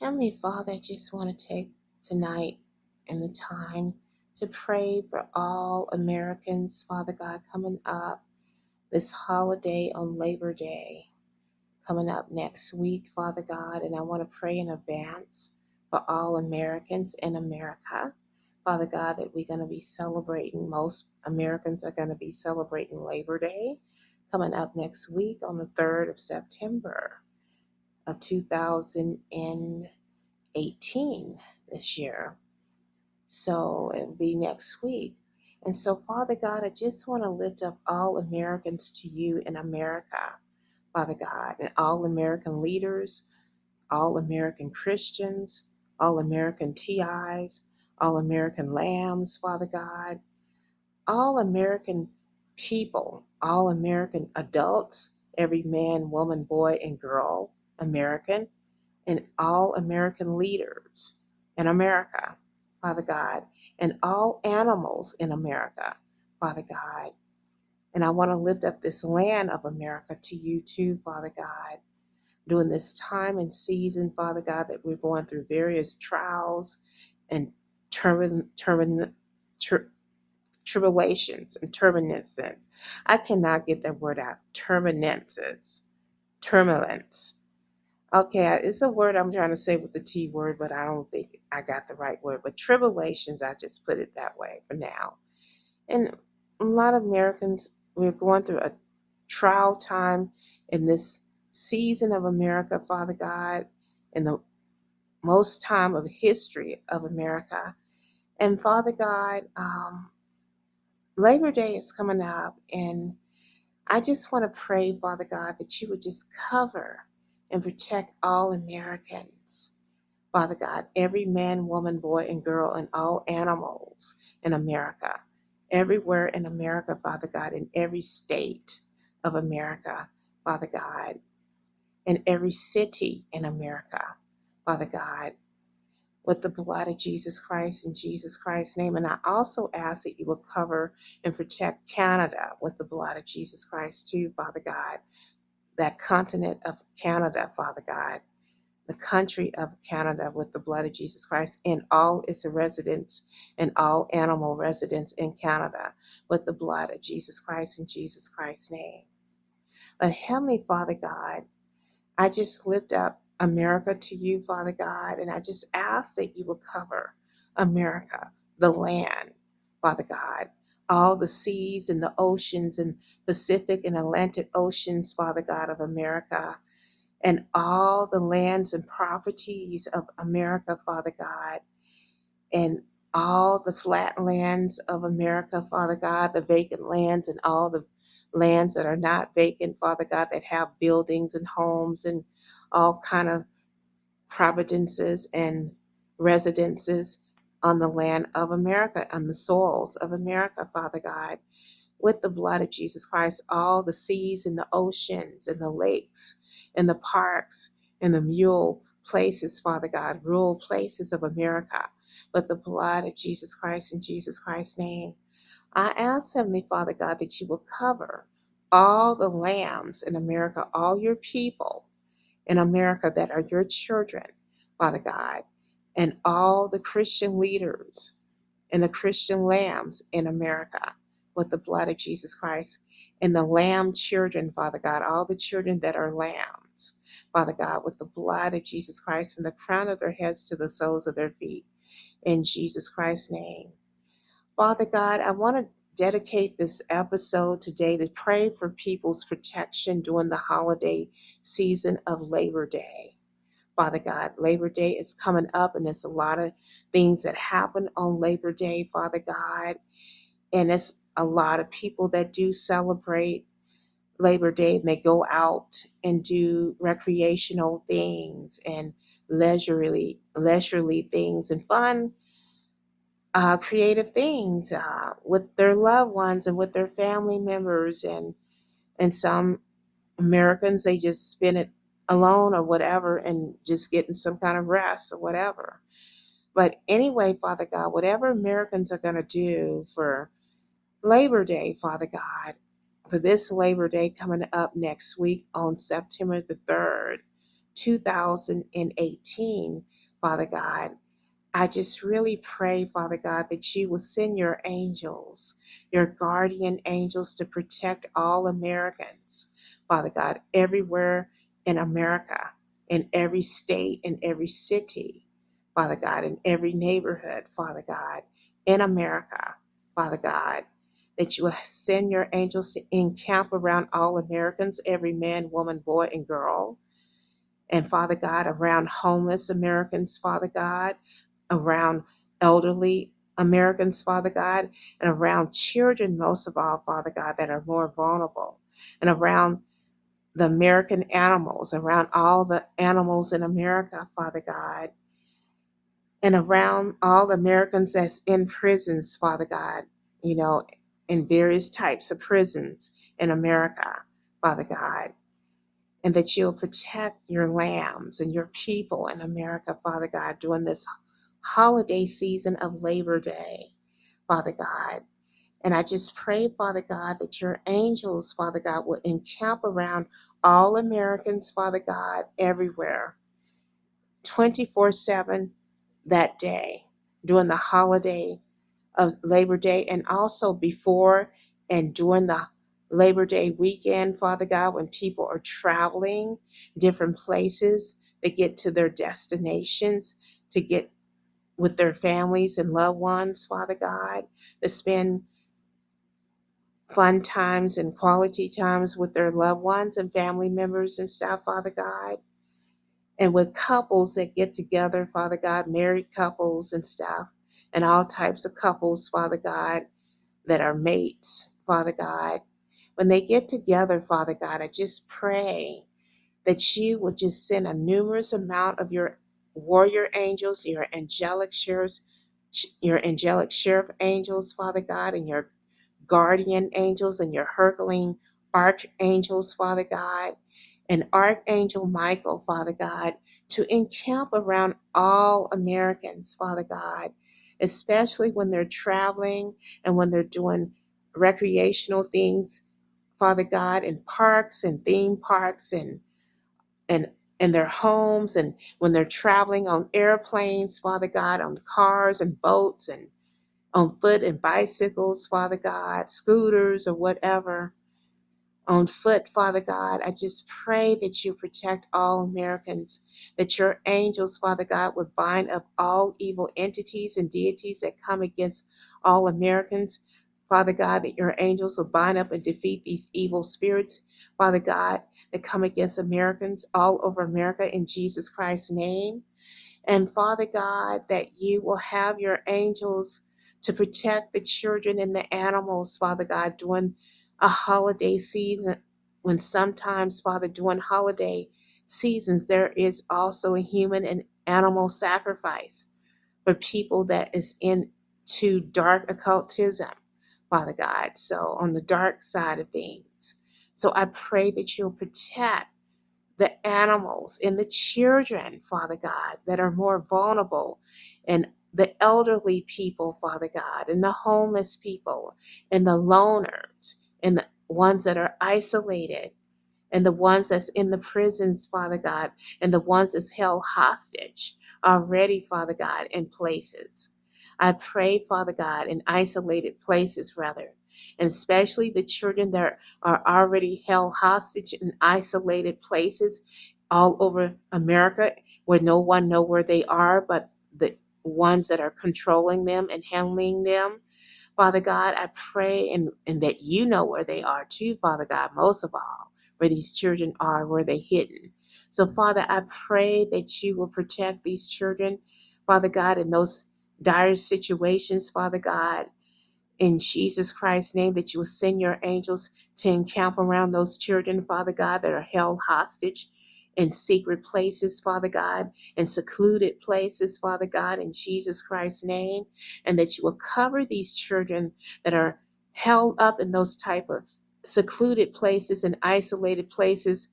Heavenly Father, I just want to take tonight and the time to pray for all Americans, Father God, coming up this holiday on Labor Day, coming up next week, Father God. And I want to pray in advance for all Americans in America. Father God, that we're going to be celebrating, most Americans are going to be celebrating Labor Day coming up next week on the 3rd of September of 2018 this year. So it'll be next week. And so, Father God, I just want to lift up all Americans to you in America, Father God, and all American leaders, all American Christians, all American TIs, all American lambs, Father God, all American people, all American adults, every man, woman, boy, and girl, American, and all American leaders in America, Father God, and all animals in America, Father God. And I want to lift up this land of America to you too, Father God. During this time and season, Father God, that we're going through various trials and turbulent, turbulent, tur- tribulations and turbulences. I cannot get that word out. Turbulences, turbulence. Okay, it's a word I'm trying to say with the T word, but I don't think I got the right word. But tribulations, I just put it that way for now. And a lot of Americans, we're going through a trial time in this season of America, Father God, in the most time of history of America. And Father God, um, Labor Day is coming up, and I just want to pray, Father God, that you would just cover and protect all Americans. Father God, every man, woman, boy, and girl, and all animals in America, everywhere in America, Father God, in every state of America, Father God, in every city in America, Father God, with the blood of Jesus Christ in Jesus Christ's name. And I also ask that you will cover and protect Canada with the blood of Jesus Christ too, Father God, that continent of Canada, Father God the country of Canada with the blood of Jesus Christ and all its residents and all animal residents in Canada with the blood of Jesus Christ in Jesus Christ's name. But Heavenly Father God, I just lift up America to you, Father God, and I just ask that you will cover America, the land, Father God, all the seas and the oceans and Pacific and Atlantic oceans, Father God of America and all the lands and properties of America, Father God, and all the flat lands of America, Father God, the vacant lands and all the lands that are not vacant, Father God, that have buildings and homes and all kind of providences and residences on the land of America, on the soils of America, Father God, with the blood of Jesus Christ, all the seas and the oceans and the lakes and the parks and the mule places, Father God, rural places of America, with the blood of Jesus Christ in Jesus Christ's name. I ask, Heavenly Father God, that you will cover all the lambs in America, all your people in America that are your children, Father God, and all the Christian leaders and the Christian lambs in America with the blood of Jesus Christ and the lamb children, Father God, all the children that are lambs, Father God, with the blood of Jesus Christ from the crown of their heads to the soles of their feet. In Jesus Christ's name. Father God, I want to dedicate this episode today to pray for people's protection during the holiday season of Labor Day. Father God, Labor Day is coming up, and there's a lot of things that happen on Labor Day, Father God. And it's a lot of people that do celebrate Labor Day may go out and do recreational things and leisurely leisurely things and fun uh, creative things uh, with their loved ones and with their family members and and some Americans they just spend it alone or whatever and just getting some kind of rest or whatever. But anyway, Father God, whatever Americans are going to do for Labor Day, Father God, for this Labor Day coming up next week on September the 3rd, 2018, Father God. I just really pray, Father God, that you will send your angels, your guardian angels, to protect all Americans, Father God, everywhere in America, in every state, in every city, Father God, in every neighborhood, Father God, in America, Father God, that you will send your angels to encamp around all Americans, every man, woman, boy, and girl. And Father God, around homeless Americans, Father God, around elderly Americans, Father God, and around children, most of all, Father God, that are more vulnerable, and around the American animals, around all the animals in America, Father God, and around all the Americans that's in prisons, Father God, you know, in various types of prisons in America, Father God and that you'll protect your lambs and your people in America, Father God, during this holiday season of Labor Day, Father God. And I just pray, Father God, that your angels, Father God, will encamp around all Americans, Father God, everywhere, 24 7 that day during the holiday of Labor Day and also before and during the Labor Day weekend, Father God, when people are traveling different places, they get to their destinations to get with their families and loved ones, Father God, to spend fun times and quality times with their loved ones and family members and stuff, Father God. And with couples that get together, Father God, married couples and stuff, and all types of couples, Father God, that are mates, Father God. When they get together, Father God, I just pray that you will just send a numerous amount of your warrior angels, your angelic sheriffs, your angelic sheriff angels, Father God, and your guardian angels and your hurtling archangels, Father God, and Archangel Michael, Father God, to encamp around all Americans, Father God, especially when they're traveling and when they're doing recreational things, Father God, in parks and theme parks and and in their homes and when they're traveling on airplanes, Father God, on cars and boats and on foot and bicycles, Father God, scooters or whatever, on foot, Father God. I just pray that you protect all Americans, that your angels, Father God, would bind up all evil entities and deities that come against all Americans. Father God, that your angels will bind up and defeat these evil spirits, Father God, that come against Americans all over America in Jesus Christ's name. And Father God, that you will have your angels to protect the children and the animals, Father God, during a holiday season. When sometimes, Father, during holiday seasons, there is also a human and animal sacrifice for people that is into dark occultism, Father God. So, on the dark side of things. So, I pray that you'll protect the animals and the children, Father God, that are more vulnerable, and the elderly people, Father God, and the homeless people, and the loners, and the ones that are isolated, and the ones that's in the prisons, Father God, and the ones that's held hostage already, Father God, in places. I pray, Father God, in isolated places, rather, and especially the children that are already held hostage in isolated places all over America where no one know where they are but ones that are controlling them and handling them. Father God, I pray and, and that you know where they are too, Father God, most of all, where these children are, where they're hidden. So, Father, I pray that you will protect these children, Father God, in those dire situations, Father God in Jesus Christ's name, that you will send your angels to encamp around those children, Father God, that are held hostage in secret places, Father God, in secluded places, Father God, in Jesus Christ's name, and that you will cover these children that are held up in those type of secluded places and isolated places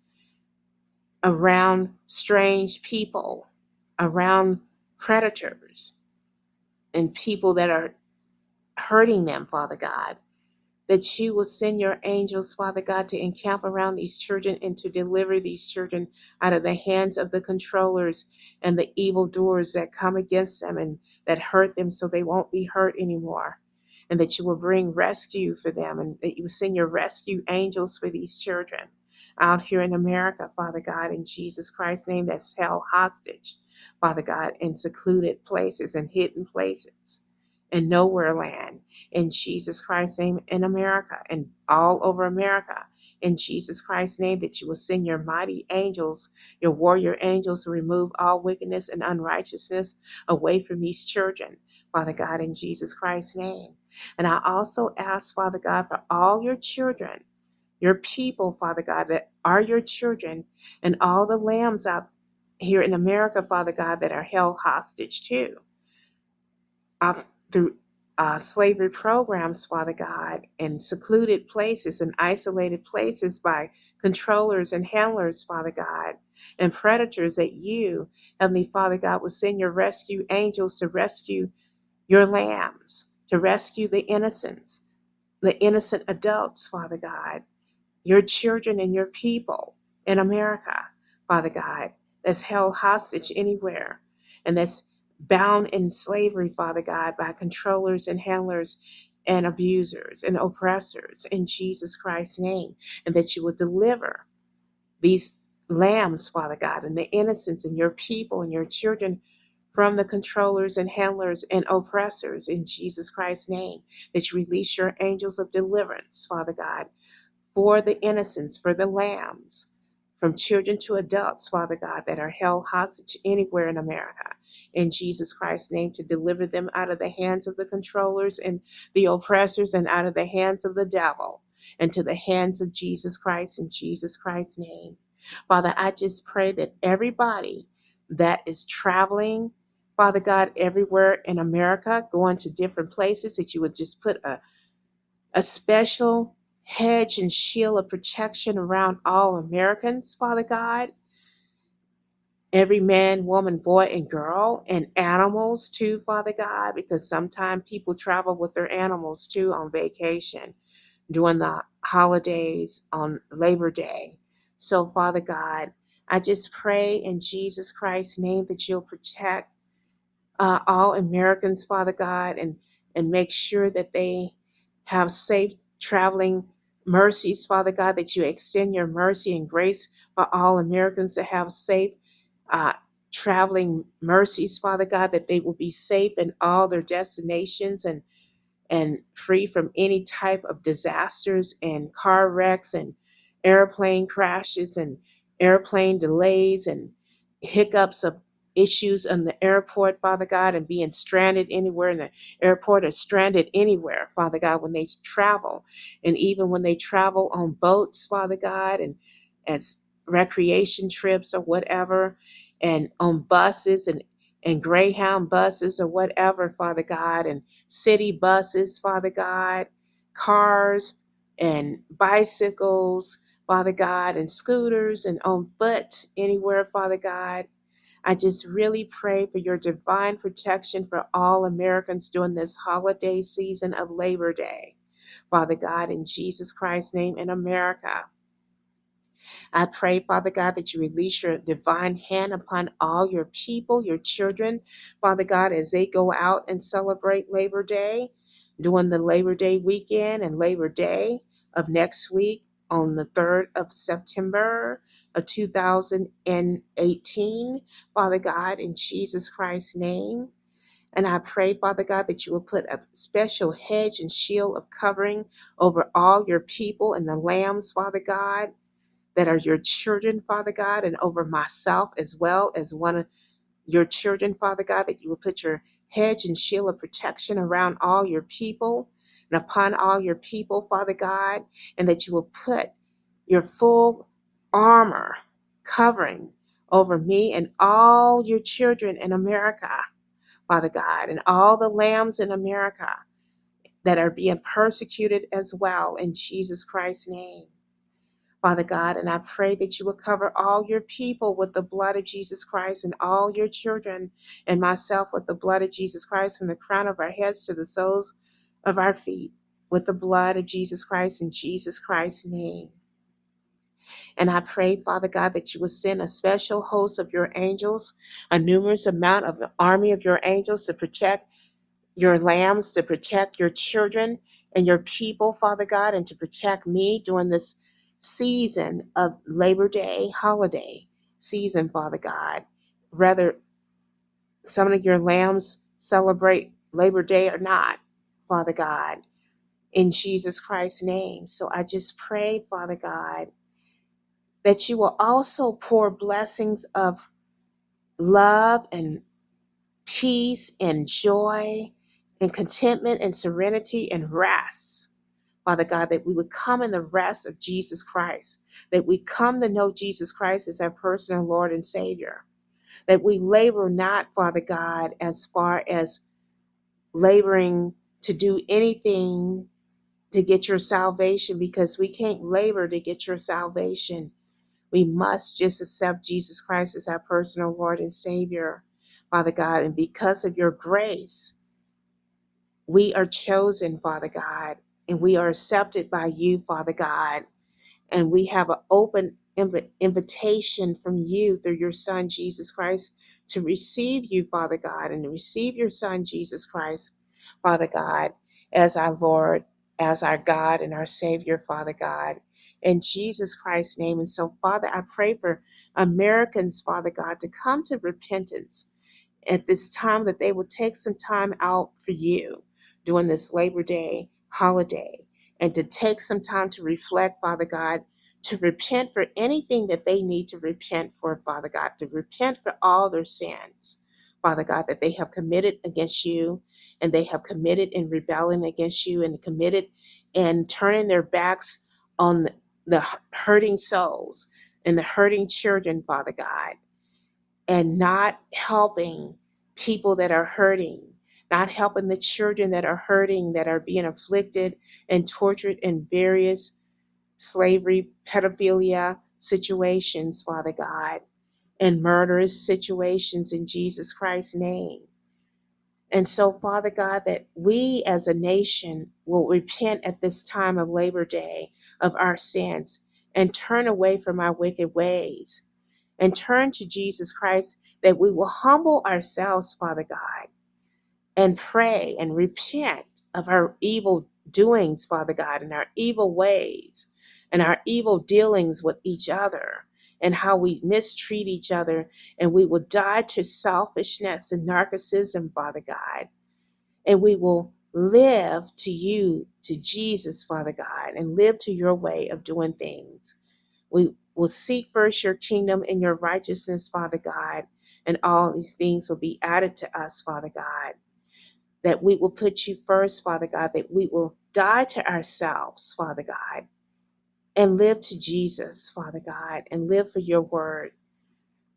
around strange people, around predators, and people that are hurting them, Father God that you will send your angels, Father God, to encamp around these children and to deliver these children out of the hands of the controllers and the evil doers that come against them and that hurt them so they won't be hurt anymore. And that you will bring rescue for them and that you will send your rescue angels for these children out here in America, Father God, in Jesus Christ's name, that's held hostage, Father God, in secluded places and hidden places and nowhere land in Jesus Christ's name in America and all over America. In Jesus Christ's name, that you will send your mighty angels, your warrior angels, to remove all wickedness and unrighteousness away from these children, Father God, in Jesus Christ's name. And I also ask, Father God, for all your children, your people, Father God, that are your children, and all the lambs out here in America, Father God, that are held hostage too. Um, through uh, slavery programs, Father God, in secluded places and isolated places by controllers and handlers, Father God, and predators that you, Heavenly Father God, will send your rescue angels to rescue your lambs, to rescue the innocents, the innocent adults, Father God, your children and your people in America, Father God, that's held hostage anywhere and that's bound in slavery, Father God, by controllers and handlers and abusers and oppressors in Jesus Christ's name, and that you will deliver these lambs, Father God, and the innocents and your people and your children from the controllers and handlers and oppressors in Jesus Christ's name, that you release your angels of deliverance, Father God, for the innocents, for the lambs, from children to adults, Father God, that are held hostage anywhere in America. In Jesus Christ's name, to deliver them out of the hands of the controllers and the oppressors and out of the hands of the devil and to the hands of Jesus Christ in Jesus Christ's name. Father, I just pray that everybody that is traveling, Father God, everywhere in America, going to different places, that you would just put a, a special hedge and shield of protection around all Americans, Father God. Every man, woman, boy, and girl, and animals too, Father God, because sometimes people travel with their animals too on vacation during the holidays on Labor Day. So, Father God, I just pray in Jesus Christ's name that you'll protect uh, all Americans, Father God, and, and make sure that they have safe traveling mercies, Father God, that you extend your mercy and grace for all Americans to have safe uh, traveling mercies, Father God, that they will be safe in all their destinations and and free from any type of disasters and car wrecks and airplane crashes and airplane delays and hiccups of issues in the airport, Father God, and being stranded anywhere in the airport or stranded anywhere, Father God, when they travel. And even when they travel on boats, Father God, and as recreation trips or whatever, and on buses and and Greyhound buses or whatever, Father God, and city buses, Father God, cars and bicycles, Father God, and scooters and on foot anywhere, Father God. I just really pray for your divine protection for all Americans during this holiday season of Labor Day. Father God, in Jesus Christ's name in America. I pray, Father God, that you release your divine hand upon all your people, your children, Father God, as they go out and celebrate Labor Day during the Labor Day weekend and Labor Day of next week on the 3rd of September of 2018. Father God, in Jesus Christ's name. And I pray, Father God, that you will put a special hedge and shield of covering over all your people and the lambs, Father God that are your children, Father God, and over myself as well as one of your children, Father God, that you will put your hedge and shield of protection around all your people and upon all your people, Father God, and that you will put your full armor covering over me and all your children in America, Father God, and all the lambs in America that are being persecuted as well in Jesus Christ's name. Father God, and I pray that you will cover all your people with the blood of Jesus Christ and all your children and myself with the blood of Jesus Christ from the crown of our heads to the soles of our feet. with the blood of Jesus Christ in Jesus Christ's name. And I pray, Father God, that you will send a special host of your angels, a numerous amount of the army of your angels to protect your lambs, to protect your children and your people, Father God, and to protect me during this season of Labor Day holiday season, Father God. Whether some of your lambs celebrate Labor Day or not, Father God, in Jesus Christ's name. So I just pray, Father God, that you will also pour blessings of love and peace and joy and contentment and serenity and rest. Father God, that we would come in the rest of Jesus Christ, that we come to know Jesus Christ as our personal Lord and Savior, that we labor not, Father God, as far as laboring to do anything to get your salvation because we can't labor to get your salvation. We must just accept Jesus Christ as our personal Lord and Savior, Father God. And because of your grace, we are chosen, Father God, and we are accepted by you, Father God. And we have an open inv- invitation from you through your Son, Jesus Christ, to receive you, Father God, and to receive your Son, Jesus Christ, Father God, as our Lord, as our God, and our Savior, Father God. In Jesus Christ's name. And so, Father, I pray for Americans, Father God, to come to repentance at this time that they will take some time out for you during this Labor Day holiday and to take some time to reflect, Father God, to repent for anything that they need to repent for, Father God, to repent for all their sins, Father God, that they have committed against you and they have committed in rebelling against you and committed in turning their backs on the hurting souls and the hurting children, Father God and not helping people that are hurting, not helping the children that are hurting, that are being afflicted and tortured in various slavery, pedophilia situations, Father God, and murderous situations in Jesus Christ's name. And so, Father God, that we as a nation will repent at this time of Labor Day of our sins and turn away from our wicked ways and turn to Jesus Christ, that we will humble ourselves, Father God, and pray and repent of our evil doings, Father God, and our evil ways and our evil dealings with each other and how we mistreat each other. And we will die to selfishness and narcissism, Father God. And we will live to you, to Jesus, Father God, and live to your way of doing things. We will seek first your kingdom and your righteousness, Father God, and all these things will be added to us, Father God. That we will put you first, Father God, that we will die to ourselves, Father God, and live to Jesus, Father God, and live for your word.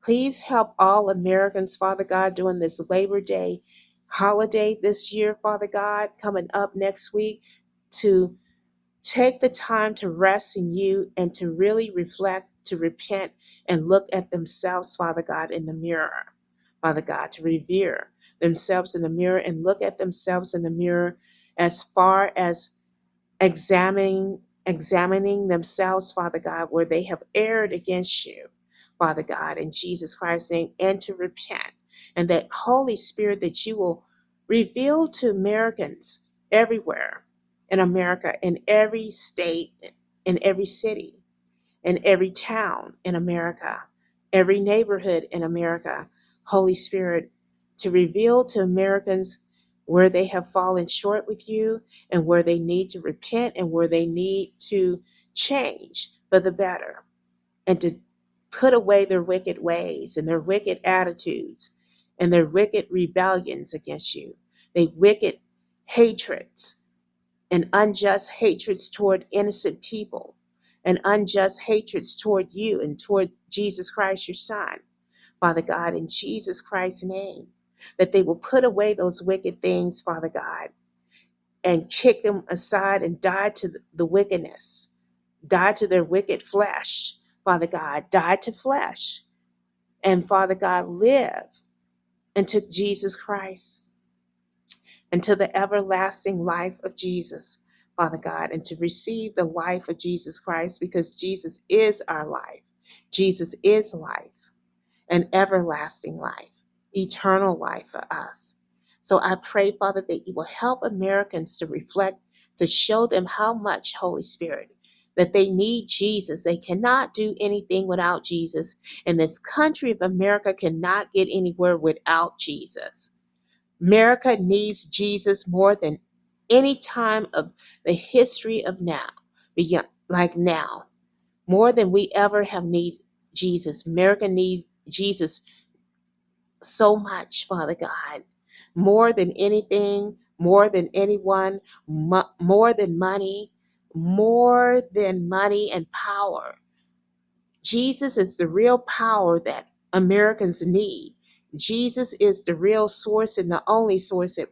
Please help all Americans, Father God, during this Labor Day holiday this year, Father God, coming up next week to take the time to rest in you and to really reflect, to repent, and look at themselves, Father God, in the mirror. Father God, to revere themselves in the mirror and look at themselves in the mirror as far as examining examining themselves, Father God, where they have erred against you, Father God, in Jesus Christ's name, and to repent. And that Holy Spirit that you will reveal to Americans everywhere in America, in every state, in every city, in every town in America, every neighborhood in America, Holy Spirit, to reveal to Americans where they have fallen short with you and where they need to repent and where they need to change for the better and to put away their wicked ways and their wicked attitudes and their wicked rebellions against you, their wicked hatreds and unjust hatreds toward innocent people and unjust hatreds toward you and toward Jesus Christ, your Son. Father God, in Jesus Christ's name, that they will put away those wicked things, Father God, and kick them aside and die to the wickedness, die to their wicked flesh, Father God, die to flesh, and Father God, live into Jesus Christ, into the everlasting life of Jesus, Father God, and to receive the life of Jesus Christ because Jesus is our life. Jesus is life and everlasting life, eternal life for us. So I pray, Father, that you will help Americans to reflect, to show them how much, Holy Spirit, that they need Jesus. They cannot do anything without Jesus. And this country of America cannot get anywhere without Jesus. America needs Jesus more than any time of the history of now, beyond, like now, more than we ever have need Jesus. America needs Jesus so much, Father God, more than anything, more than anyone, mo- more than money, more than money and power. Jesus is the real power that Americans need. Jesus is the real source and the only source that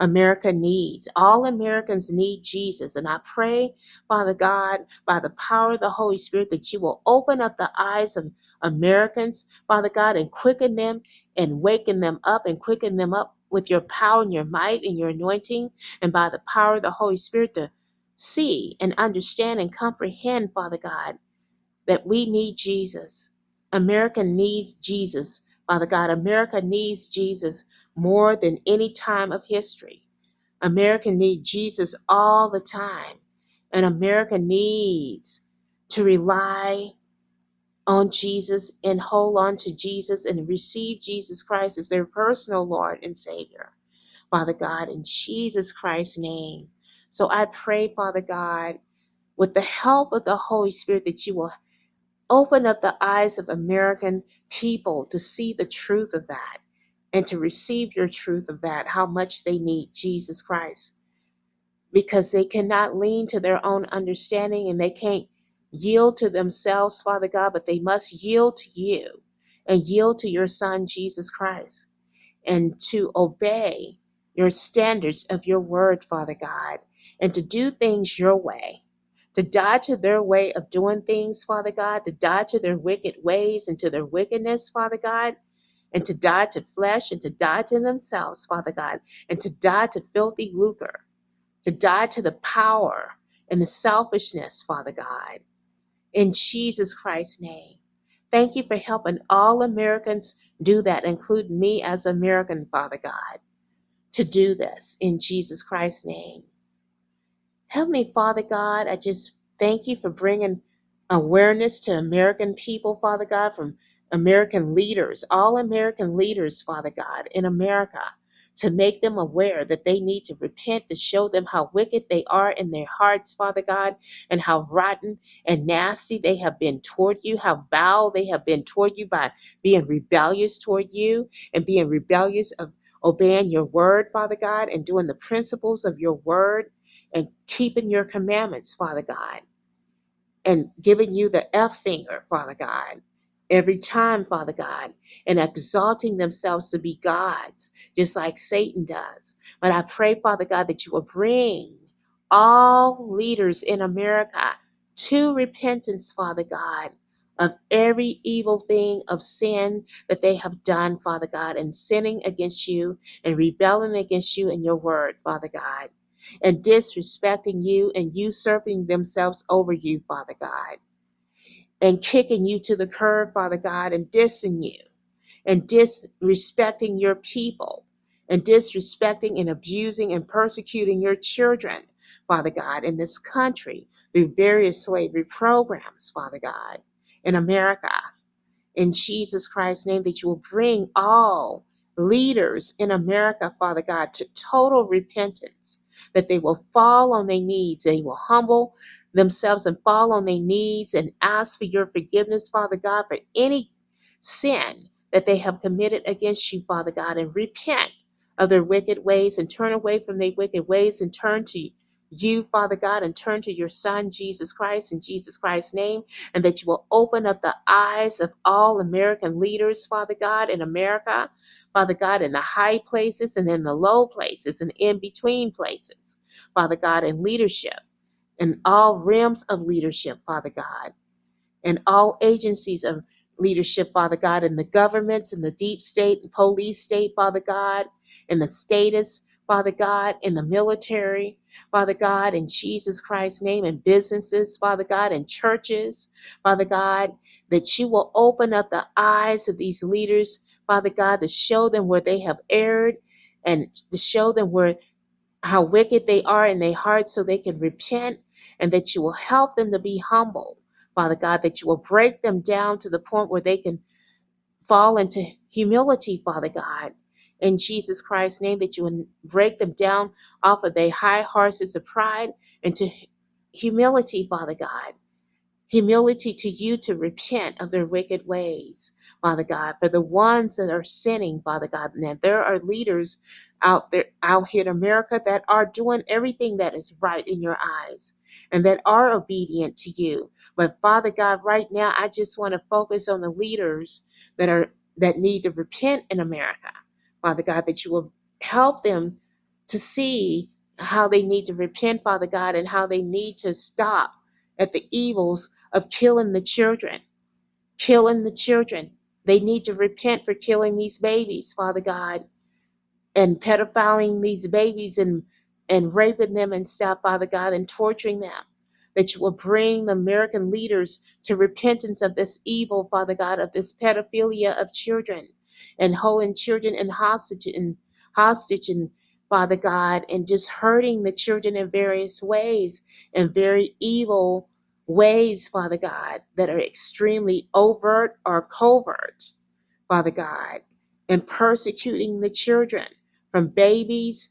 America needs. All Americans need Jesus. And I pray, Father God, by the power of the Holy Spirit, that you will open up the eyes of Americans, Father God, and quicken them and waken them up and quicken them up with your power and your might and your anointing, and by the power of the Holy Spirit to see and understand and comprehend, Father God that we need Jesus. America needs Jesus. Father God, America needs Jesus more than any time of history. America needs Jesus all the time. And America needs to rely on Jesus and hold on to Jesus and receive Jesus Christ as their personal Lord and Savior. Father God, in Jesus Christ's name. So I pray, Father God, with the help of the Holy Spirit, that you will Open up the eyes of American people to see the truth of that and to receive your truth of that, how much they need Jesus Christ. Because they cannot lean to their own understanding and they can't yield to themselves, Father God, but they must yield to you and yield to your Son, Jesus Christ, and to obey your standards of your word, Father God, and to do things your way to die to their way of doing things, Father God, to die to their wicked ways and to their wickedness, Father God, and to die to flesh and to die to themselves, Father God, and to die to filthy lucre, to die to the power and the selfishness, Father God, in Jesus Christ's name. Thank you for helping all Americans do that, including me as American, Father God, to do this in Jesus Christ's name. Heavenly Father God, I just thank you for bringing awareness to American people, Father God, from American leaders, all American leaders, Father God, in America, to make them aware that they need to repent, to show them how wicked they are in their hearts, Father God, and how rotten and nasty they have been toward you, how foul they have been toward you by being rebellious toward you and being rebellious of obeying your word, Father God, and doing the principles of your word and keeping your commandments, Father God, and giving you the F finger, Father God, every time, Father God, and exalting themselves to be gods, just like Satan does. But I pray, Father God, that you will bring all leaders in America to repentance, Father God. Of every evil thing of sin that they have done, Father God, and sinning against you and rebelling against you and your word, Father God and disrespecting you and usurping themselves over you, Father God, and kicking you to the curb, Father God, and dissing you and disrespecting your people and disrespecting and abusing and persecuting your children, Father God, in this country through various slavery programs, Father God, in America. In Jesus Christ's name, that you will bring all leaders in America, Father God, to total repentance that they will fall on their knees. They will humble themselves and fall on their knees and ask for your forgiveness, Father God, for any sin that they have committed against you, Father God, and repent of their wicked ways and turn away from their wicked ways and turn to you, Father God, and turn to your Son, Jesus Christ, in Jesus Christ's name, and that you will open up the eyes of all American leaders, Father God, in America, Father God, in the high places and in the low places and in between places, Father God, in leadership, in all realms of leadership, Father God, in all agencies of leadership, Father God, in the governments, in the deep state and police state, Father God, in the status, Father God, in the military, Father God, in Jesus Christ's name, in businesses, Father God, in churches, Father God, that you will open up the eyes of these leaders, Father God, to show them where they have erred and to show them where how wicked they are in their hearts so they can repent and that you will help them to be humble, Father God, that you will break them down to the point where they can fall into humility, Father God. In Jesus Christ's name, that you will break them down off of their high horses of pride into humility, Father God humility to you to repent of their wicked ways, Father God. For the ones that are sinning, Father God, now there are leaders out there out here in America that are doing everything that is right in your eyes and that are obedient to you. But Father God, right now I just want to focus on the leaders that are that need to repent in America. Father God, that you will help them to see how they need to repent, Father God, and how they need to stop at the evils of killing the children, killing the children. They need to repent for killing these babies, Father God, and pedophiling these babies and, and raping them and stuff, Father God, and torturing them. That you will bring the American leaders to repentance of this evil, Father God, of this pedophilia of children and holding children in hostage and hostage and Father God, and just hurting the children in various ways and very evil ways, Father God, that are extremely overt or covert, Father God, and persecuting the children from babies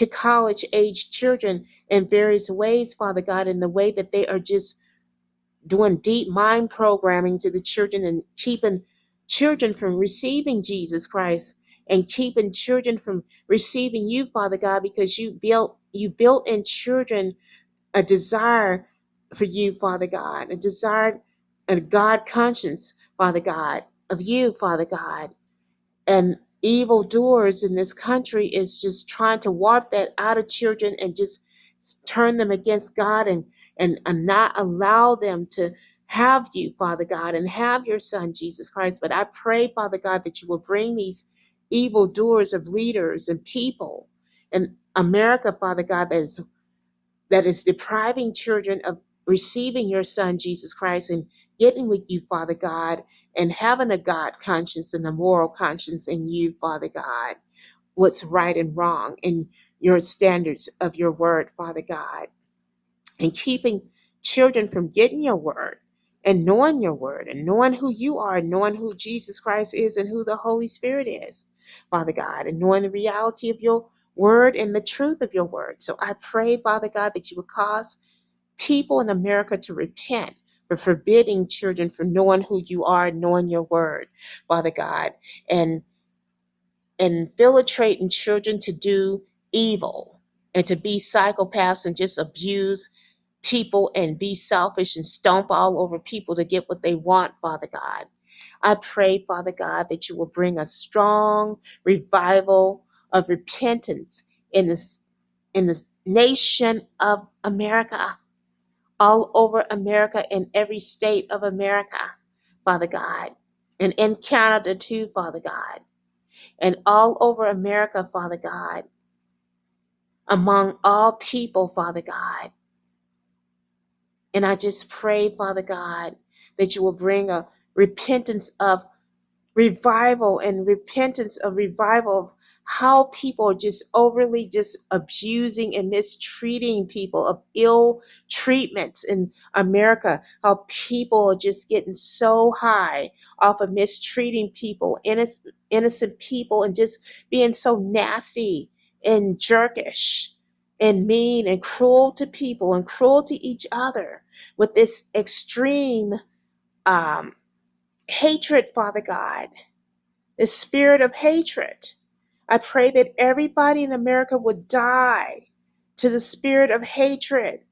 to college age children in various ways, Father God, in the way that they are just doing deep mind programming to the children and keeping children from receiving Jesus Christ and keeping children from receiving you, Father God, because you built you built in children a desire for you, Father God, a desire, a God conscience, Father God, of you, Father God. And evil doers in this country is just trying to warp that out of children and just turn them against God and, and, and not allow them to have you, Father God, and have your Son, Jesus Christ. But I pray, Father God, that you will bring these evil doers of leaders and people in America, Father God, that is that is depriving children of receiving your son Jesus Christ and getting with you, Father God, and having a God conscience and a moral conscience in you, Father God, what's right and wrong in your standards of your word, Father God, and keeping children from getting your word and knowing your word and knowing who you are and knowing who Jesus Christ is and who the Holy Spirit is, Father God, and knowing the reality of your word and the truth of your word. So I pray, Father God, that you would cause people in America to repent for forbidding children from knowing who you are, knowing your word, Father God, and infiltrating children to do evil and to be psychopaths and just abuse people and be selfish and stomp all over people to get what they want, Father God. I pray, Father God, that you will bring a strong revival of repentance in this in this nation of America all over America, in every state of America, Father God, and in Canada too, Father God, and all over America, Father God, among all people, Father God. And I just pray, Father God, that you will bring a repentance of revival and repentance of revival how people are just overly just abusing and mistreating people of ill treatments in America, how people are just getting so high off of mistreating people, innocent, innocent people, and just being so nasty and jerkish and mean and cruel to people and cruel to each other with this extreme um, hatred, Father God, the spirit of hatred. I pray that everybody in America would die to the spirit of hatred,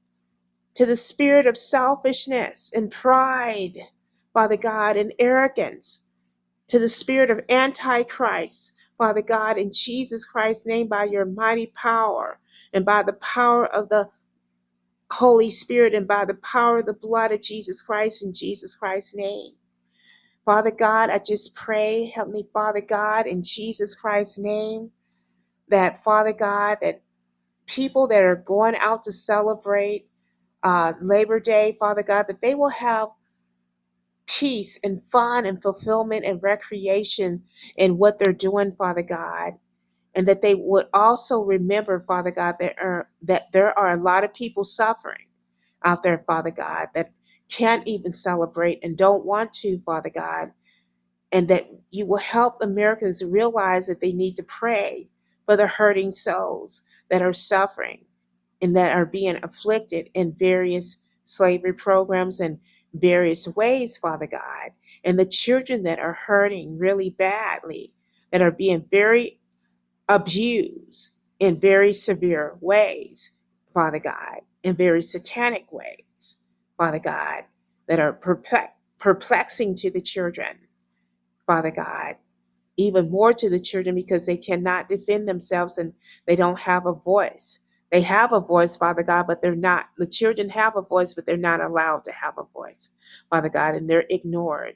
to the spirit of selfishness and pride, Father God, and arrogance, to the spirit of Antichrist, Father God, in Jesus Christ's name, by your mighty power and by the power of the Holy Spirit and by the power of the blood of Jesus Christ in Jesus Christ's name. Father God, I just pray, Heavenly Father God, in Jesus Christ's name, that Father God, that people that are going out to celebrate uh, Labor Day, Father God, that they will have peace and fun and fulfillment and recreation in what they're doing, Father God. And that they would also remember, Father God, that, are, that there are a lot of people suffering out there, Father God, that can't even celebrate and don't want to, Father God. And that you will help Americans realize that they need to pray for the hurting souls that are suffering and that are being afflicted in various slavery programs and various ways, Father God, and the children that are hurting really badly, that are being very abused in very severe ways, Father God, in very satanic ways, Father God, that are perplex- perplexing to the children, Father God, even more to the children because they cannot defend themselves and they don't have a voice. They have a voice, Father God, but they're not, the children have a voice, but they're not allowed to have a voice, Father God, and they're ignored,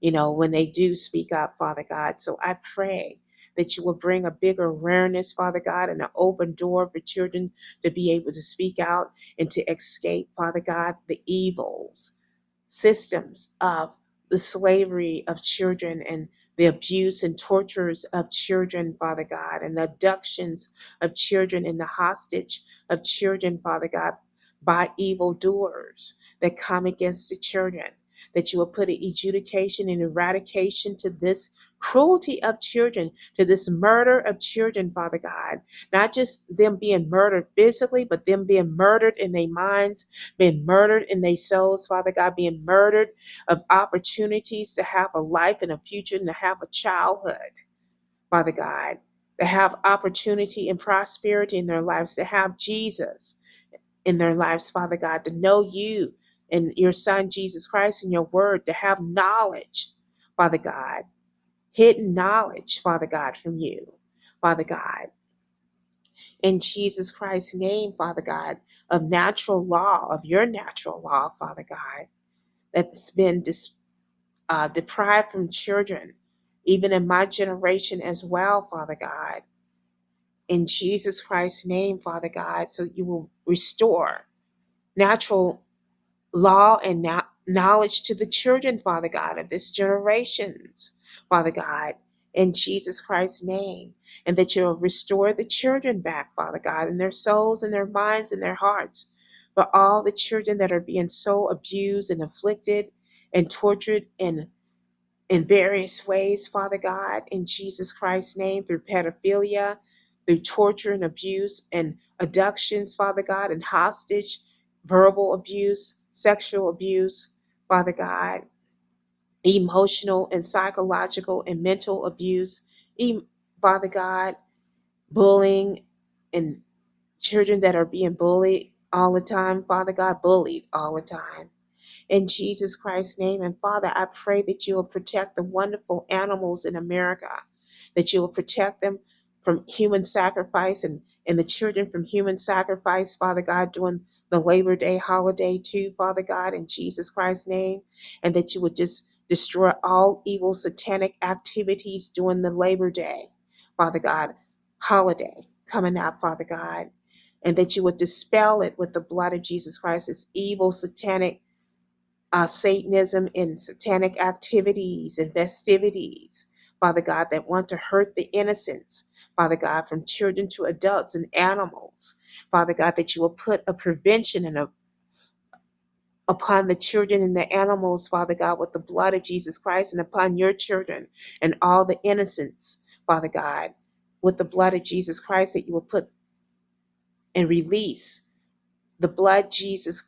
you know, when they do speak up, Father God. So I pray that you will bring a bigger awareness, Father God, and an open door for children to be able to speak out and to escape, Father God, the evils, systems of the slavery of children and the abuse and tortures of children, Father God, and the abductions of children and the hostage of children, Father God, by evildoers that come against the children. That you will put an adjudication and eradication to this cruelty of children, to this murder of children, Father God. Not just them being murdered physically, but them being murdered in their minds, being murdered in their souls, Father God, being murdered of opportunities to have a life and a future and to have a childhood, Father God, to have opportunity and prosperity in their lives, to have Jesus in their lives, Father God, to know you and your Son, Jesus Christ, and your word, to have knowledge, Father God, hidden knowledge, Father God, from you, Father God. In Jesus Christ's name, Father God, of natural law, of your natural law, Father God, that's been dis- uh, deprived from children, even in my generation as well, Father God. In Jesus Christ's name, Father God, so you will restore natural law and no- knowledge to the children, Father God, of this generations, Father God, in Jesus Christ's name, and that you'll restore the children back, Father God, in their souls and their minds and their hearts. For all the children that are being so abused and afflicted and tortured and in various ways, Father God, in Jesus Christ's name, through pedophilia, through torture and abuse and abductions, Father God, and hostage, verbal abuse, sexual abuse, Father God, emotional and psychological and mental abuse, Father God, bullying and children that are being bullied all the time, Father God, bullied all the time. In Jesus Christ's name. And Father, I pray that you will protect the wonderful animals in America, that you will protect them from human sacrifice and, and the children from human sacrifice, Father God, during the Labor Day holiday too, Father God, in Jesus Christ's name, and that you would just destroy all evil satanic activities during the Labor Day, Father God, holiday coming up, Father God, and that you would dispel it with the blood of Jesus Christ, this evil satanic uh, Satanism and satanic activities and festivities, Father God, that want to hurt the innocents, Father God, from children to adults and animals, Father God, that you will put a prevention and a upon the children and the animals, Father God, with the blood of Jesus Christ, and upon your children and all the innocents, Father God, with the blood of Jesus Christ, that you will put and release the blood Jesus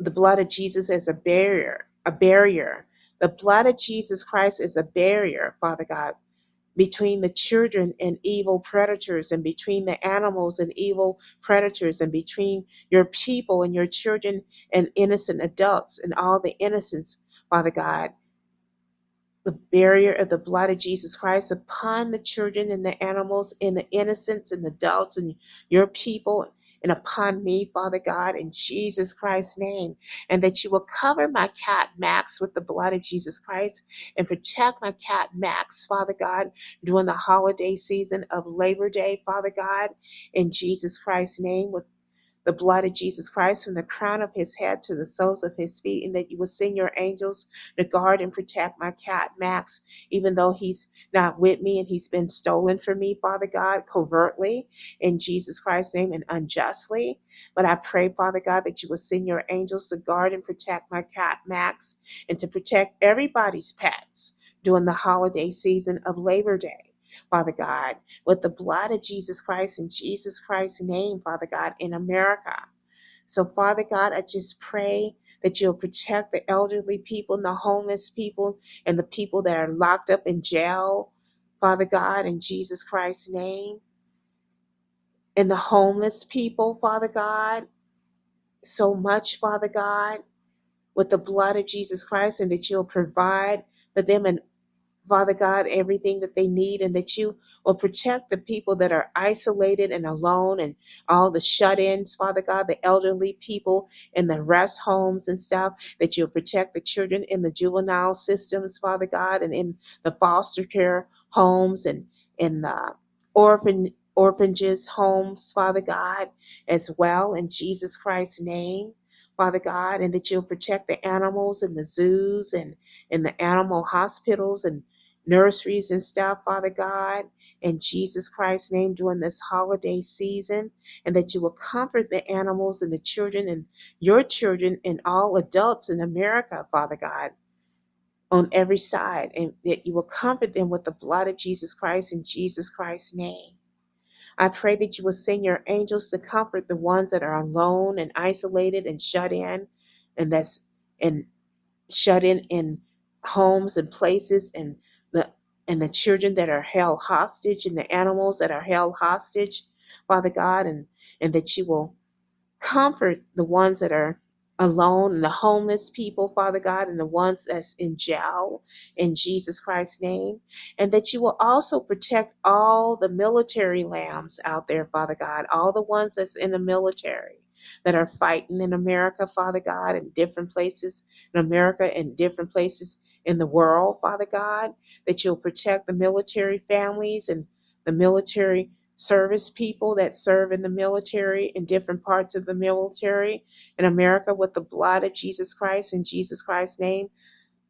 the blood of Jesus as a barrier, a barrier. The blood of Jesus Christ is a barrier, Father God, between the children and evil predators, and between the animals and evil predators, and between your people and your children and innocent adults and all the innocents, Father God. The barrier of the blood of Jesus Christ upon the children and the animals and the innocents and the adults and your people and upon me, Father God, in Jesus Christ's name, and that you will cover my cat Max with the blood of Jesus Christ and protect my cat Max, Father God, during the holiday season of Labor Day, Father God, in Jesus Christ's name, with the blood of Jesus Christ from the crown of his head to the soles of his feet, and that you will send your angels to guard and protect my cat Max, even though he's not with me and he's been stolen from me, Father God, covertly in Jesus Christ's name and unjustly. But I pray, Father God, that you will send your angels to guard and protect my cat Max and to protect everybody's pets during the holiday season of Labor Day. Father God, with the blood of Jesus Christ in Jesus Christ's name, Father God, in America. So, Father God, I just pray that you'll protect the elderly people and the homeless people and the people that are locked up in jail, Father God, in Jesus Christ's name. And the homeless people, Father God, so much, Father God, with the blood of Jesus Christ, and that you'll provide for them an Father God, everything that they need, and that you will protect the people that are isolated and alone, and all the shut ins, Father God, the elderly people in the rest homes and stuff, that you'll protect the children in the juvenile systems, Father God, and in the foster care homes and in the orphan orphanages homes, Father God, as well, in Jesus Christ's name. Father God, and that you'll protect the animals in the zoos and in the animal hospitals and nurseries and stuff, Father God, in Jesus Christ's name during this holiday season, and that you will comfort the animals and the children and your children and all adults in America, Father God, on every side, and that you will comfort them with the blood of Jesus Christ in Jesus Christ's name. I pray that you will send your angels to comfort the ones that are alone and isolated and shut in, and that's and shut in in homes and places and the and the children that are held hostage and the animals that are held hostage, Father God, and and that you will comfort the ones that are alone and the homeless people, Father God, and the ones that's in jail in Jesus Christ's name. And that you will also protect all the military lambs out there, Father God, all the ones that's in the military that are fighting in America, Father God, in different places in America in different places in the world, Father God, that you'll protect the military families and the military service people that serve in the military in different parts of the military in America with the blood of Jesus Christ in Jesus Christ's name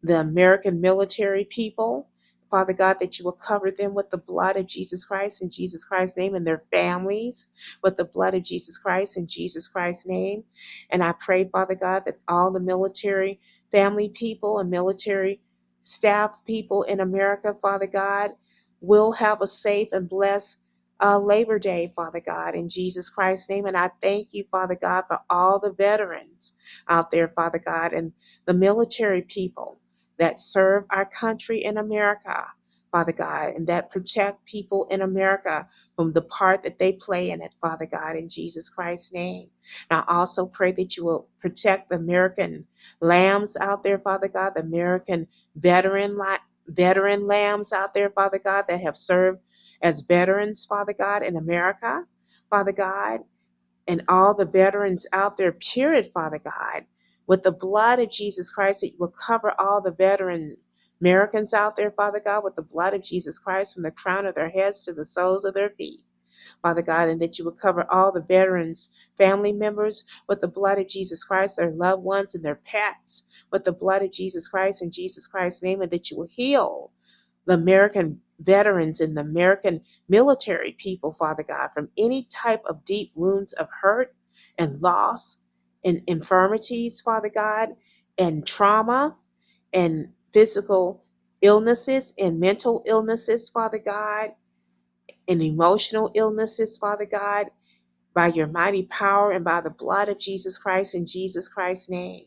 the American military people. Father God, that you will cover them with the blood of Jesus Christ in Jesus Christ's name and their families with the blood of Jesus Christ in Jesus Christ's name. And I pray, Father God, that all the military family people and military staff people in America, Father God, will have a safe and blessed uh, Labor Day, Father God, in Jesus Christ's name. And I thank you, Father God, for all the veterans out there, Father God, and the military people that serve our country in America, Father God, and that protect people in America from the part that they play in it, Father God, in Jesus Christ's name. And I also pray that you will protect the American lambs out there, Father God, the American veteran veteran lambs out there, Father God, that have served as veterans, Father God, in America, Father God, and all the veterans out there, period, Father God with the blood of Jesus Christ, that you will cover all the veteran Americans out there, Father God, with the blood of Jesus Christ from the crown of their heads to the soles of their feet. Father God, and that you will cover all the veterans' family members with the blood of Jesus Christ, their loved ones and their pets with the blood of Jesus Christ in Jesus Christ's name, and that you will heal the American veterans and the American military people, Father God, from any type of deep wounds of hurt and loss and infirmities, Father God, and trauma and physical illnesses and mental illnesses, Father God, and emotional illnesses, Father God, by your mighty power and by the blood of Jesus Christ in Jesus Christ's name.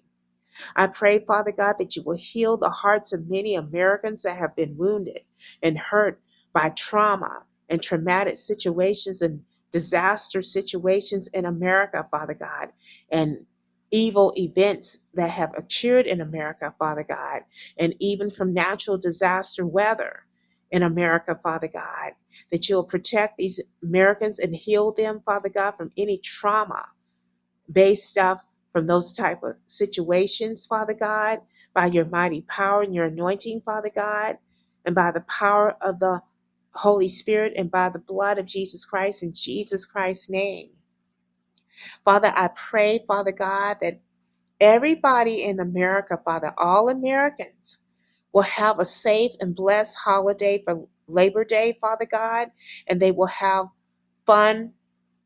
I pray, Father God, that you will heal the hearts of many Americans that have been wounded and hurt by trauma and traumatic situations and disaster situations in America, Father God, and evil events that have occurred in America, Father God, and even from natural disaster weather in America, Father God. That you'll protect these Americans and heal them, Father God, from any trauma based stuff from those type of situations, Father God, by your mighty power and your anointing, Father God, and by the power of the Holy Spirit and by the blood of Jesus Christ in Jesus Christ's name. Father, I pray, Father God, that everybody in America, Father, all Americans, will have a safe and blessed holiday for Labor Day, Father God, and they will have fun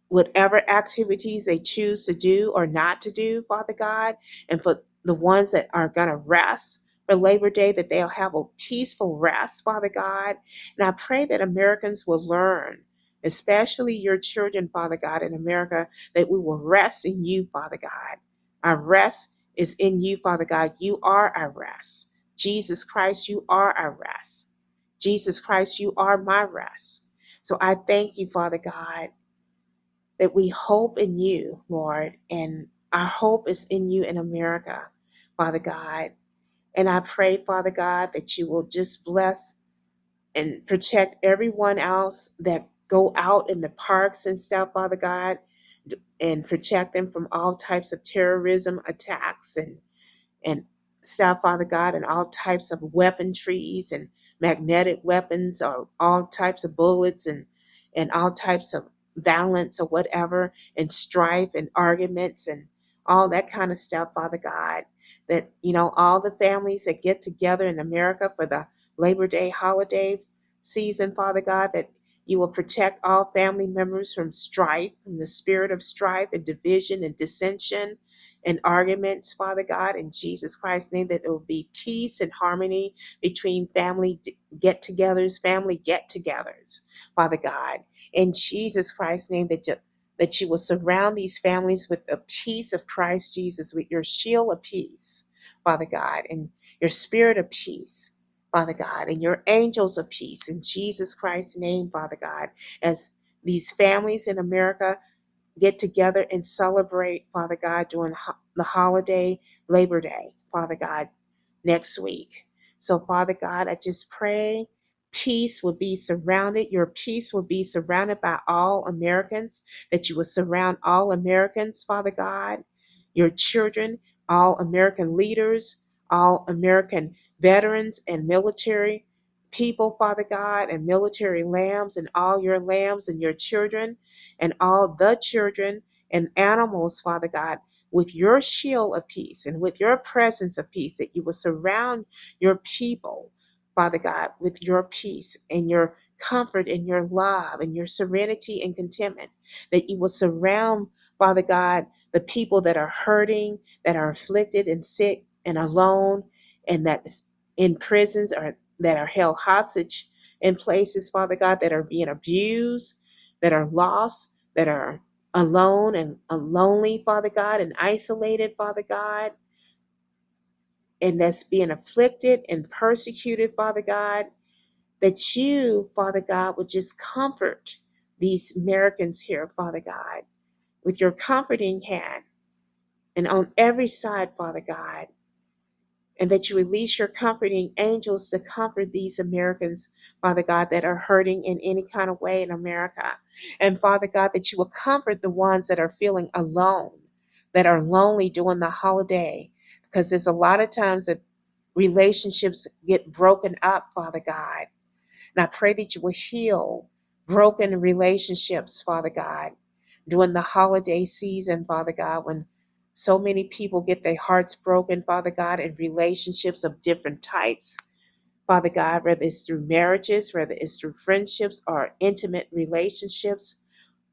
whatever activities they choose to do or not to do, Father God, and for the ones that are going to rest for Labor Day, that they'll have a peaceful rest, Father God. And I pray that Americans will learn, especially your children, Father God, in America, that we will rest in you, Father God. Our rest is in you, Father God. You are our rest. Jesus Christ, you are our rest. Jesus Christ, you are my rest. So I thank you, Father God that we hope in you, Lord, and our hope is in you in America, Father God. And I pray, Father God, that you will just bless and protect everyone else that go out in the parks and stuff, Father God, and protect them from all types of terrorism attacks and and stuff, Father God, and all types of weaponries and magnetic weapons or all types of bullets and and all types of violence or whatever and strife and arguments and all that kind of stuff, Father God. That, you know, all the families that get together in America for the Labor Day holiday season, Father God, that you will protect all family members from strife, from the spirit of strife and division and dissension and arguments, Father God, in Jesus Christ's name, that there will be peace and harmony between family get togethers, family get togethers, Father God. In Jesus Christ's name that you, that you will surround these families with the peace of Christ Jesus, with your shield of peace, Father God, and your spirit of peace, Father God, and your angels of peace in Jesus Christ's name, Father God, as these families in America get together and celebrate, Father God, during the holiday Labor Day, Father God, next week. So, Father God, I just pray peace will be surrounded, your peace will be surrounded by all Americans, that you will surround all Americans, Father God, your children, all American leaders, all American veterans and military people, Father God, and military lambs, and all your lambs and your children, and all the children and animals, Father God, with your shield of peace and with your presence of peace, that you will surround your people Father God, with your peace and your comfort and your love and your serenity and contentment, that you will surround, Father God, the people that are hurting, that are afflicted and sick and alone, and that in prisons or that are held hostage in places, Father God, that are being abused, that are lost, that are alone and lonely, Father God, and isolated, Father God and that's being afflicted and persecuted, Father God, that you, Father God, would just comfort these Americans here, Father God, with your comforting hand and on every side, Father God, and that you release your comforting angels to comfort these Americans, Father God, that are hurting in any kind of way in America. And Father God, that you will comfort the ones that are feeling alone, that are lonely during the holiday, because there's a lot of times that relationships get broken up, Father God. And I pray that you will heal broken relationships, Father God, during the holiday season, Father God, when so many people get their hearts broken, Father God, in relationships of different types. Father God, whether it's through marriages, whether it's through friendships or intimate relationships,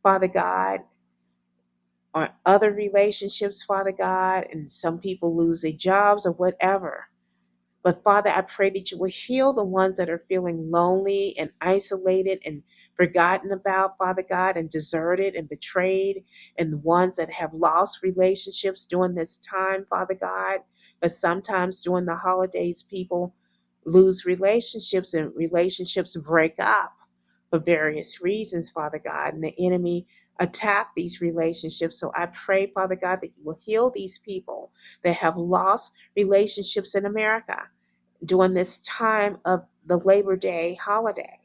Father God, or other relationships, Father God, and some people lose their jobs or whatever. But Father, I pray that you will heal the ones that are feeling lonely and isolated and forgotten about, Father God, and deserted and betrayed, and the ones that have lost relationships during this time, Father God. But sometimes during the holidays, people lose relationships and relationships break up for various reasons, Father God, and the enemy attack these relationships. So I pray, Father God, that you will heal these people that have lost relationships in America during this time of the Labor Day holiday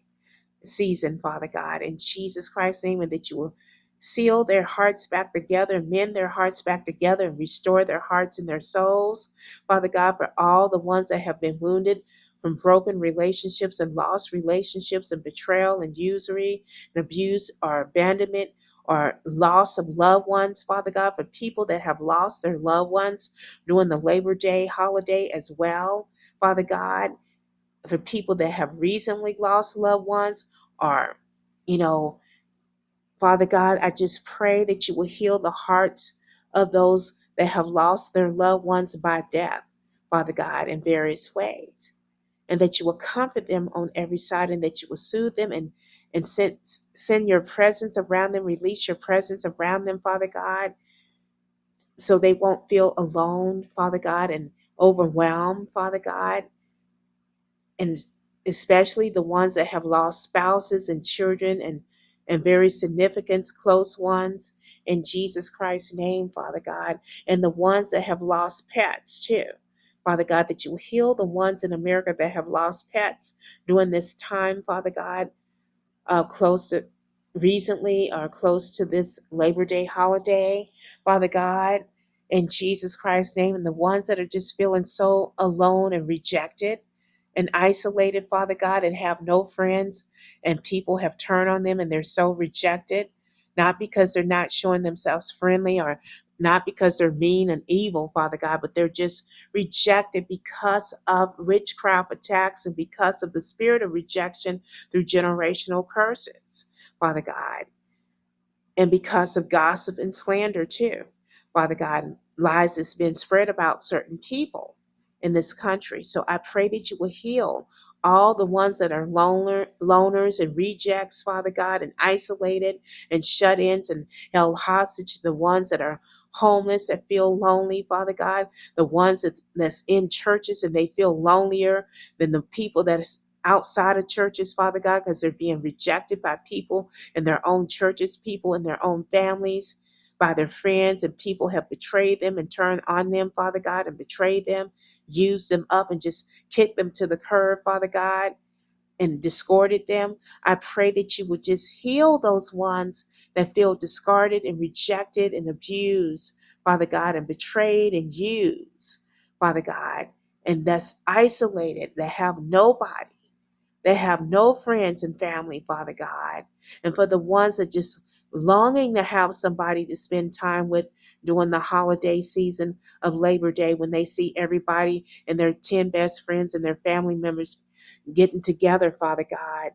season, Father God, in Jesus Christ's name, and that you will seal their hearts back together, mend their hearts back together, and restore their hearts and their souls. Father God, for all the ones that have been wounded from broken relationships and lost relationships and betrayal and usury and abuse or abandonment or loss of loved ones, Father God, for people that have lost their loved ones during the Labor Day holiday as well, Father God, for people that have recently lost loved ones or, you know, Father God, I just pray that you will heal the hearts of those that have lost their loved ones by death, Father God, in various ways. And that you will comfort them on every side and that you will soothe them and, and send, send your presence around them, release your presence around them, Father God, so they won't feel alone, Father God, and overwhelmed, Father God. And especially the ones that have lost spouses and children and and very significant close ones in Jesus Christ's name, Father God, and the ones that have lost pets too. Father God, that you heal the ones in America that have lost pets during this time, Father God, uh, close to recently or close to this Labor Day holiday, Father God, in Jesus Christ's name, and the ones that are just feeling so alone and rejected and isolated, Father God, and have no friends, and people have turned on them and they're so rejected, not because they're not showing themselves friendly or not because they're mean and evil, Father God, but they're just rejected because of witchcraft attacks and because of the spirit of rejection through generational curses, Father God, and because of gossip and slander too, Father God, lies that's been spread about certain people in this country. So I pray that you will heal all the ones that are loner, loners and rejects, Father God, and isolated and shut ins and held hostage, the ones that are homeless that feel lonely, Father God, the ones that, that's in churches and they feel lonelier than the people that is outside of churches, Father God, because they're being rejected by people in their own churches, people in their own families, by their friends, and people have betrayed them and turned on them, Father God, and betrayed them used them up and just kicked them to the curb, Father God, and discarded them. I pray that you would just heal those ones that feel discarded and rejected and abused, Father God, and betrayed and used, Father God, and thus isolated, that have nobody. They have no friends and family, Father God. And for the ones that just longing to have somebody to spend time with during the holiday season of Labor Day when they see everybody and their 10 best friends and their family members getting together, Father God.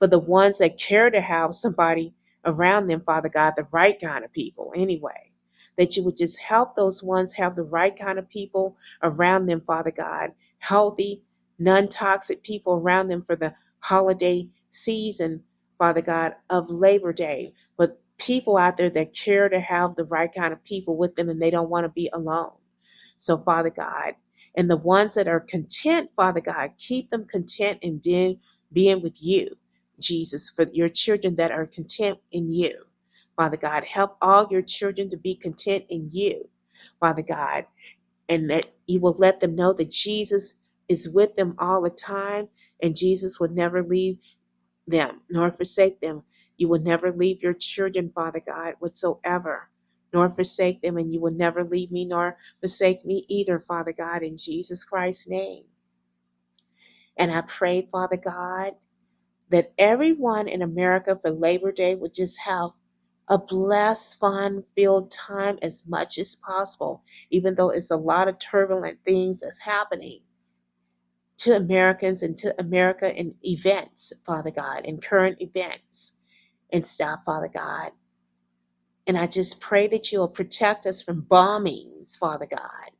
For the ones that care to have somebody around them, Father God, the right kind of people anyway. That you would just help those ones have the right kind of people around them, Father God. Healthy, non toxic people around them for the holiday season, Father God, of Labor Day. But people out there that care to have the right kind of people with them and they don't want to be alone. So, Father God, and the ones that are content, Father God, keep them content in being, being with you, Jesus, for your children that are content in you. Father God, help all your children to be content in you, Father God, and that you will let them know that Jesus is with them all the time and Jesus will never leave them nor forsake them. You will never leave your children, Father God, whatsoever, nor forsake them, and you will never leave me nor forsake me either, Father God, in Jesus Christ's name. And I pray, Father God, that everyone in America for Labor Day would just have a blessed, fun filled time as much as possible, even though it's a lot of turbulent things that's happening to Americans and to America in events, Father God, in current events and stuff, Father God. And I just pray that you'll protect us from bombings, Father God.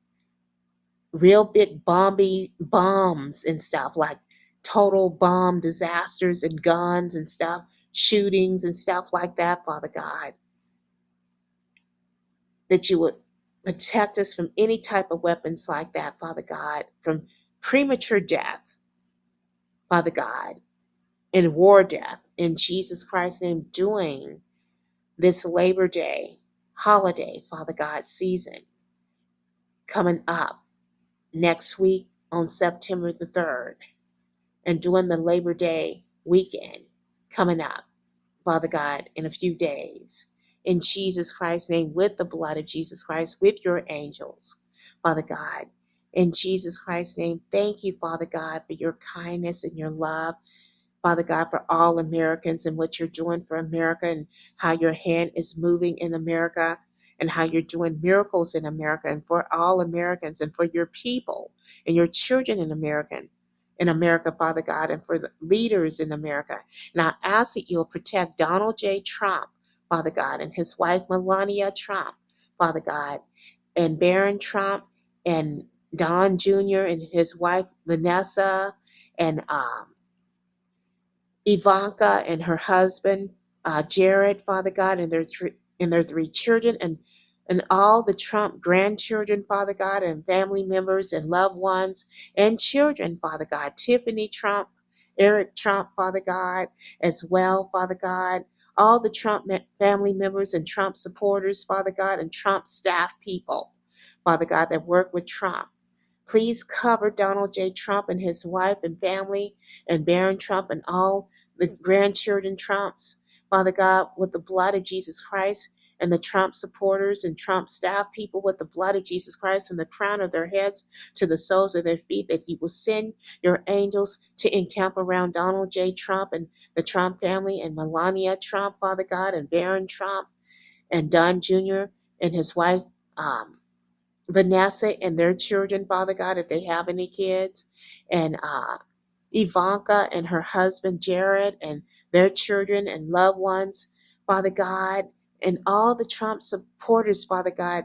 Real big bomby bombs and stuff, like total bomb disasters and guns and stuff, shootings and stuff like that, Father God. That you would protect us from any type of weapons like that, Father God, from premature death, Father God, and war death in Jesus Christ's name, doing this Labor Day holiday, Father God, season coming up next week on September the 3rd. and during the Labor Day weekend coming up, Father God, in a few days. In Jesus Christ's name, with the blood of Jesus Christ, with your angels, Father God. In Jesus Christ's name, thank you, Father God, for your kindness and your love Father God, for all Americans and what you're doing for America and how your hand is moving in America and how you're doing miracles in America and for all Americans and for your people and your children in America. In America, Father God, and for the leaders in America. And I ask that you'll protect Donald J. Trump, Father God, and his wife Melania Trump, Father God, and Barron Trump and Don Jr. and his wife Vanessa and um, Ivanka and her husband, uh, Jared, Father God, and their three and their three children, and and all the Trump grandchildren, Father God, and family members and loved ones and children, Father God, Tiffany Trump, Eric Trump, Father God, as well, Father God, all the Trump family members and Trump supporters, Father God, and Trump staff people, Father God, that work with Trump. Please cover Donald J. Trump and his wife and family and Barron Trump and all the grandchildren Trumps, Father God, with the blood of Jesus Christ and the Trump supporters and Trump staff people with the blood of Jesus Christ from the crown of their heads to the soles of their feet, that you will send your angels to encamp around Donald J. Trump and the Trump family and Melania Trump, Father God, and Barron Trump and Don Jr. and his wife, um, Vanessa and their children, Father God, if they have any kids, and uh, Ivanka and her husband Jared and their children and loved ones, Father God, and all the Trump supporters, Father God,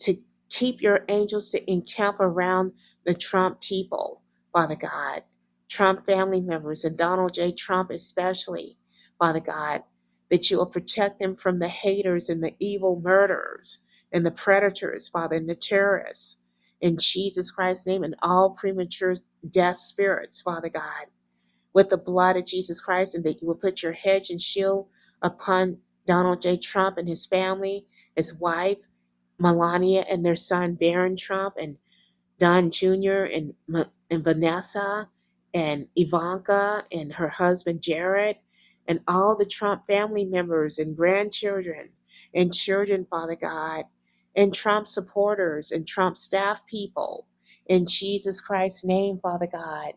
to keep your angels to encamp around the Trump people, Father God, Trump family members, and Donald J. Trump especially, Father God, that you will protect them from the haters and the evil murderers and the predators, Father, and the terrorists. In Jesus Christ's name, and all premature death spirits, Father God, with the blood of Jesus Christ, and that you will put your hedge and shield upon Donald J. Trump and his family, his wife, Melania, and their son, Barron Trump, and Don Jr., and, and Vanessa, and Ivanka, and her husband, Jared, and all the Trump family members and grandchildren and children, Father God and Trump supporters and Trump staff people. In Jesus Christ's name, Father God,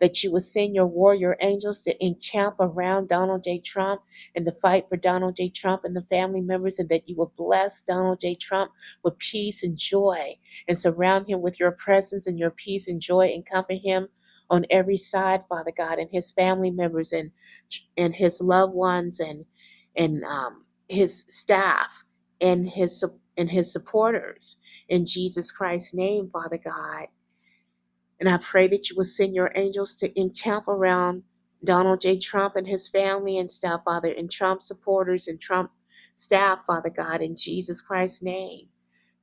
that you will send your warrior angels to encamp around Donald J. Trump and to fight for Donald J. Trump and the family members, and that you will bless Donald J. Trump with peace and joy and surround him with your presence and your peace and joy and comfort him on every side, Father God, and his family members and and his loved ones and and um, his staff and his and his supporters. In Jesus Christ's name, Father God. And I pray that you will send your angels to encamp around Donald J. Trump and his family and staff, Father, and Trump supporters and Trump staff, Father God, in Jesus Christ's name.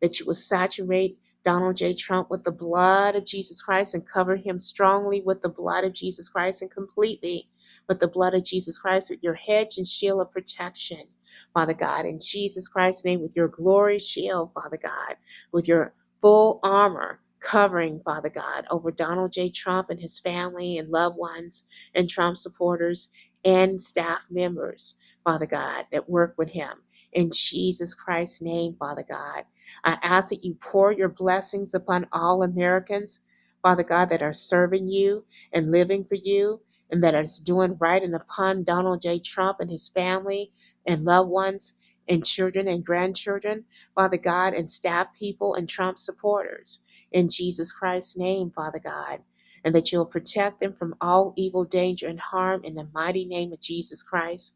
That you will saturate Donald J. Trump with the blood of Jesus Christ and cover him strongly with the blood of Jesus Christ and completely with the blood of Jesus Christ with your hedge and shield of protection. Father God, in Jesus Christ's name, with your glory shield, Father God, with your full armor covering, Father God, over Donald J. Trump and his family and loved ones and Trump supporters and staff members, Father God, that work with him. In Jesus Christ's name, Father God, I ask that you pour your blessings upon all Americans, Father God, that are serving you and living for you and that is doing right and upon Donald J. Trump and his family and loved ones and children and grandchildren, Father God, and staff people and Trump supporters. In Jesus Christ's name, Father God, and that you'll protect them from all evil, danger, and harm in the mighty name of Jesus Christ.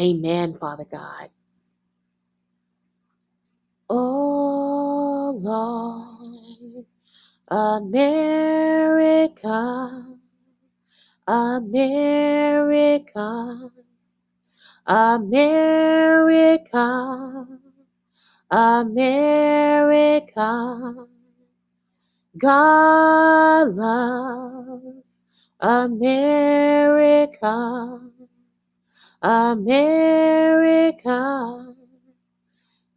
Amen, Father God. Oh Lord, America, America. America, America, God loves America, America,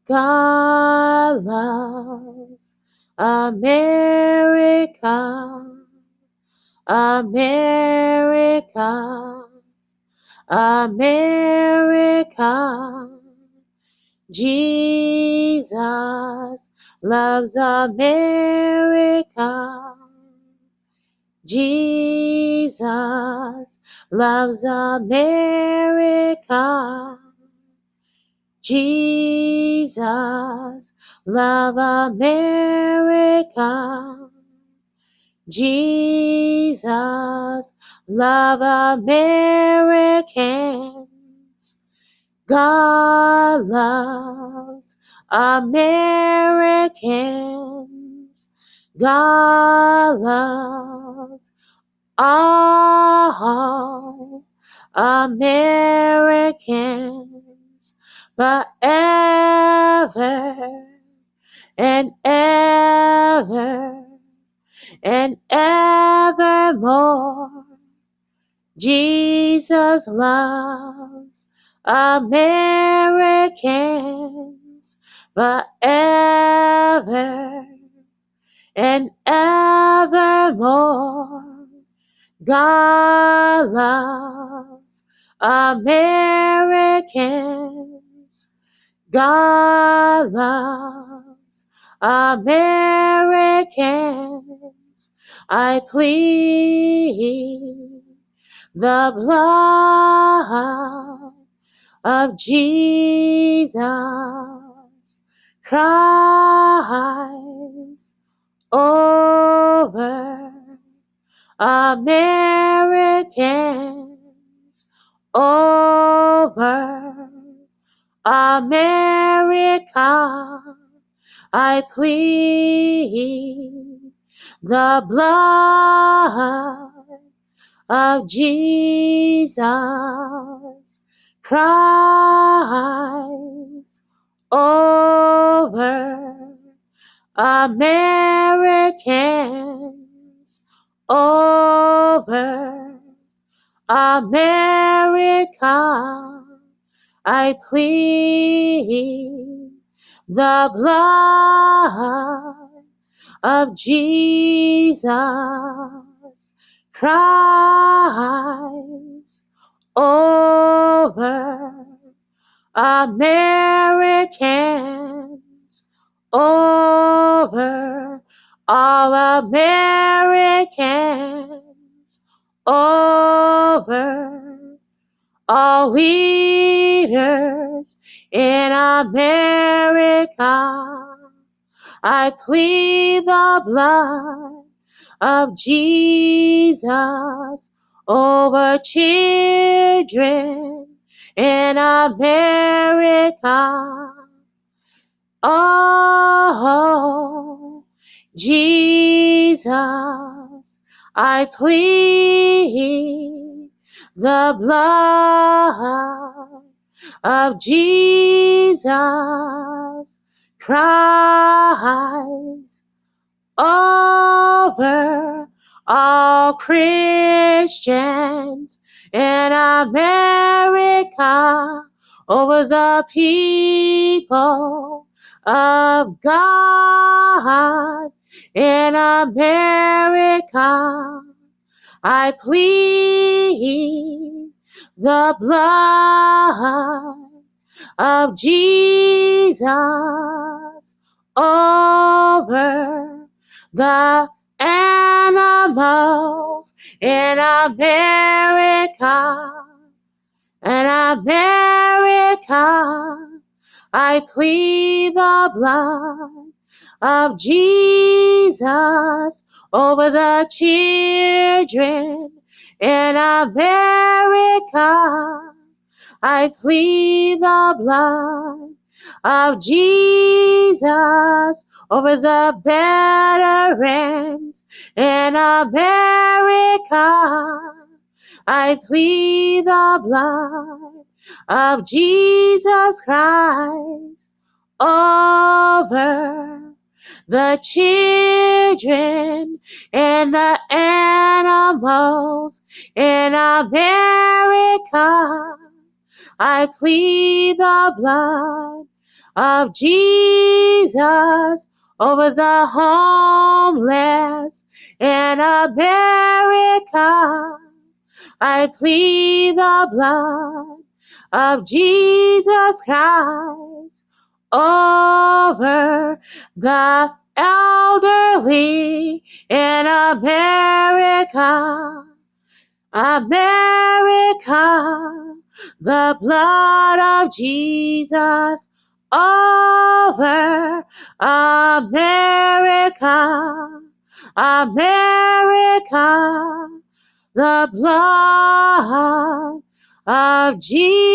God loves America, America, America. Jesus loves America. Jesus loves America. Jesus love America. Jesus love Americans. God loves Americans. God loves all Americans forever and ever and evermore. Jesus loves Americans forever and evermore. God loves Americans. God loves Americans. I plead the blood of Jesus Christ over Americans, over America. I plead the blood of Jesus Christ over Americans, over America. I plead the blood of Jesus Christ over Americans, over all Americans, over all leaders in America. I plead the blood of Jesus over children in America. Oh, Jesus, I plead the blood of Jesus Christ over all Christians in America, over the people of God in America. I plead the blood of Jesus over the animals in America. In America, I plead the blood of Jesus over the children in America. I plead the blood of Jesus over the veterans in America. I plead the blood of Jesus Christ over the children and the animals in America. I plead the blood of Jesus over the homeless in America. I plead the blood of Jesus Christ over the elderly in America. America, the blood of Jesus over America. America, the blood of Jesus.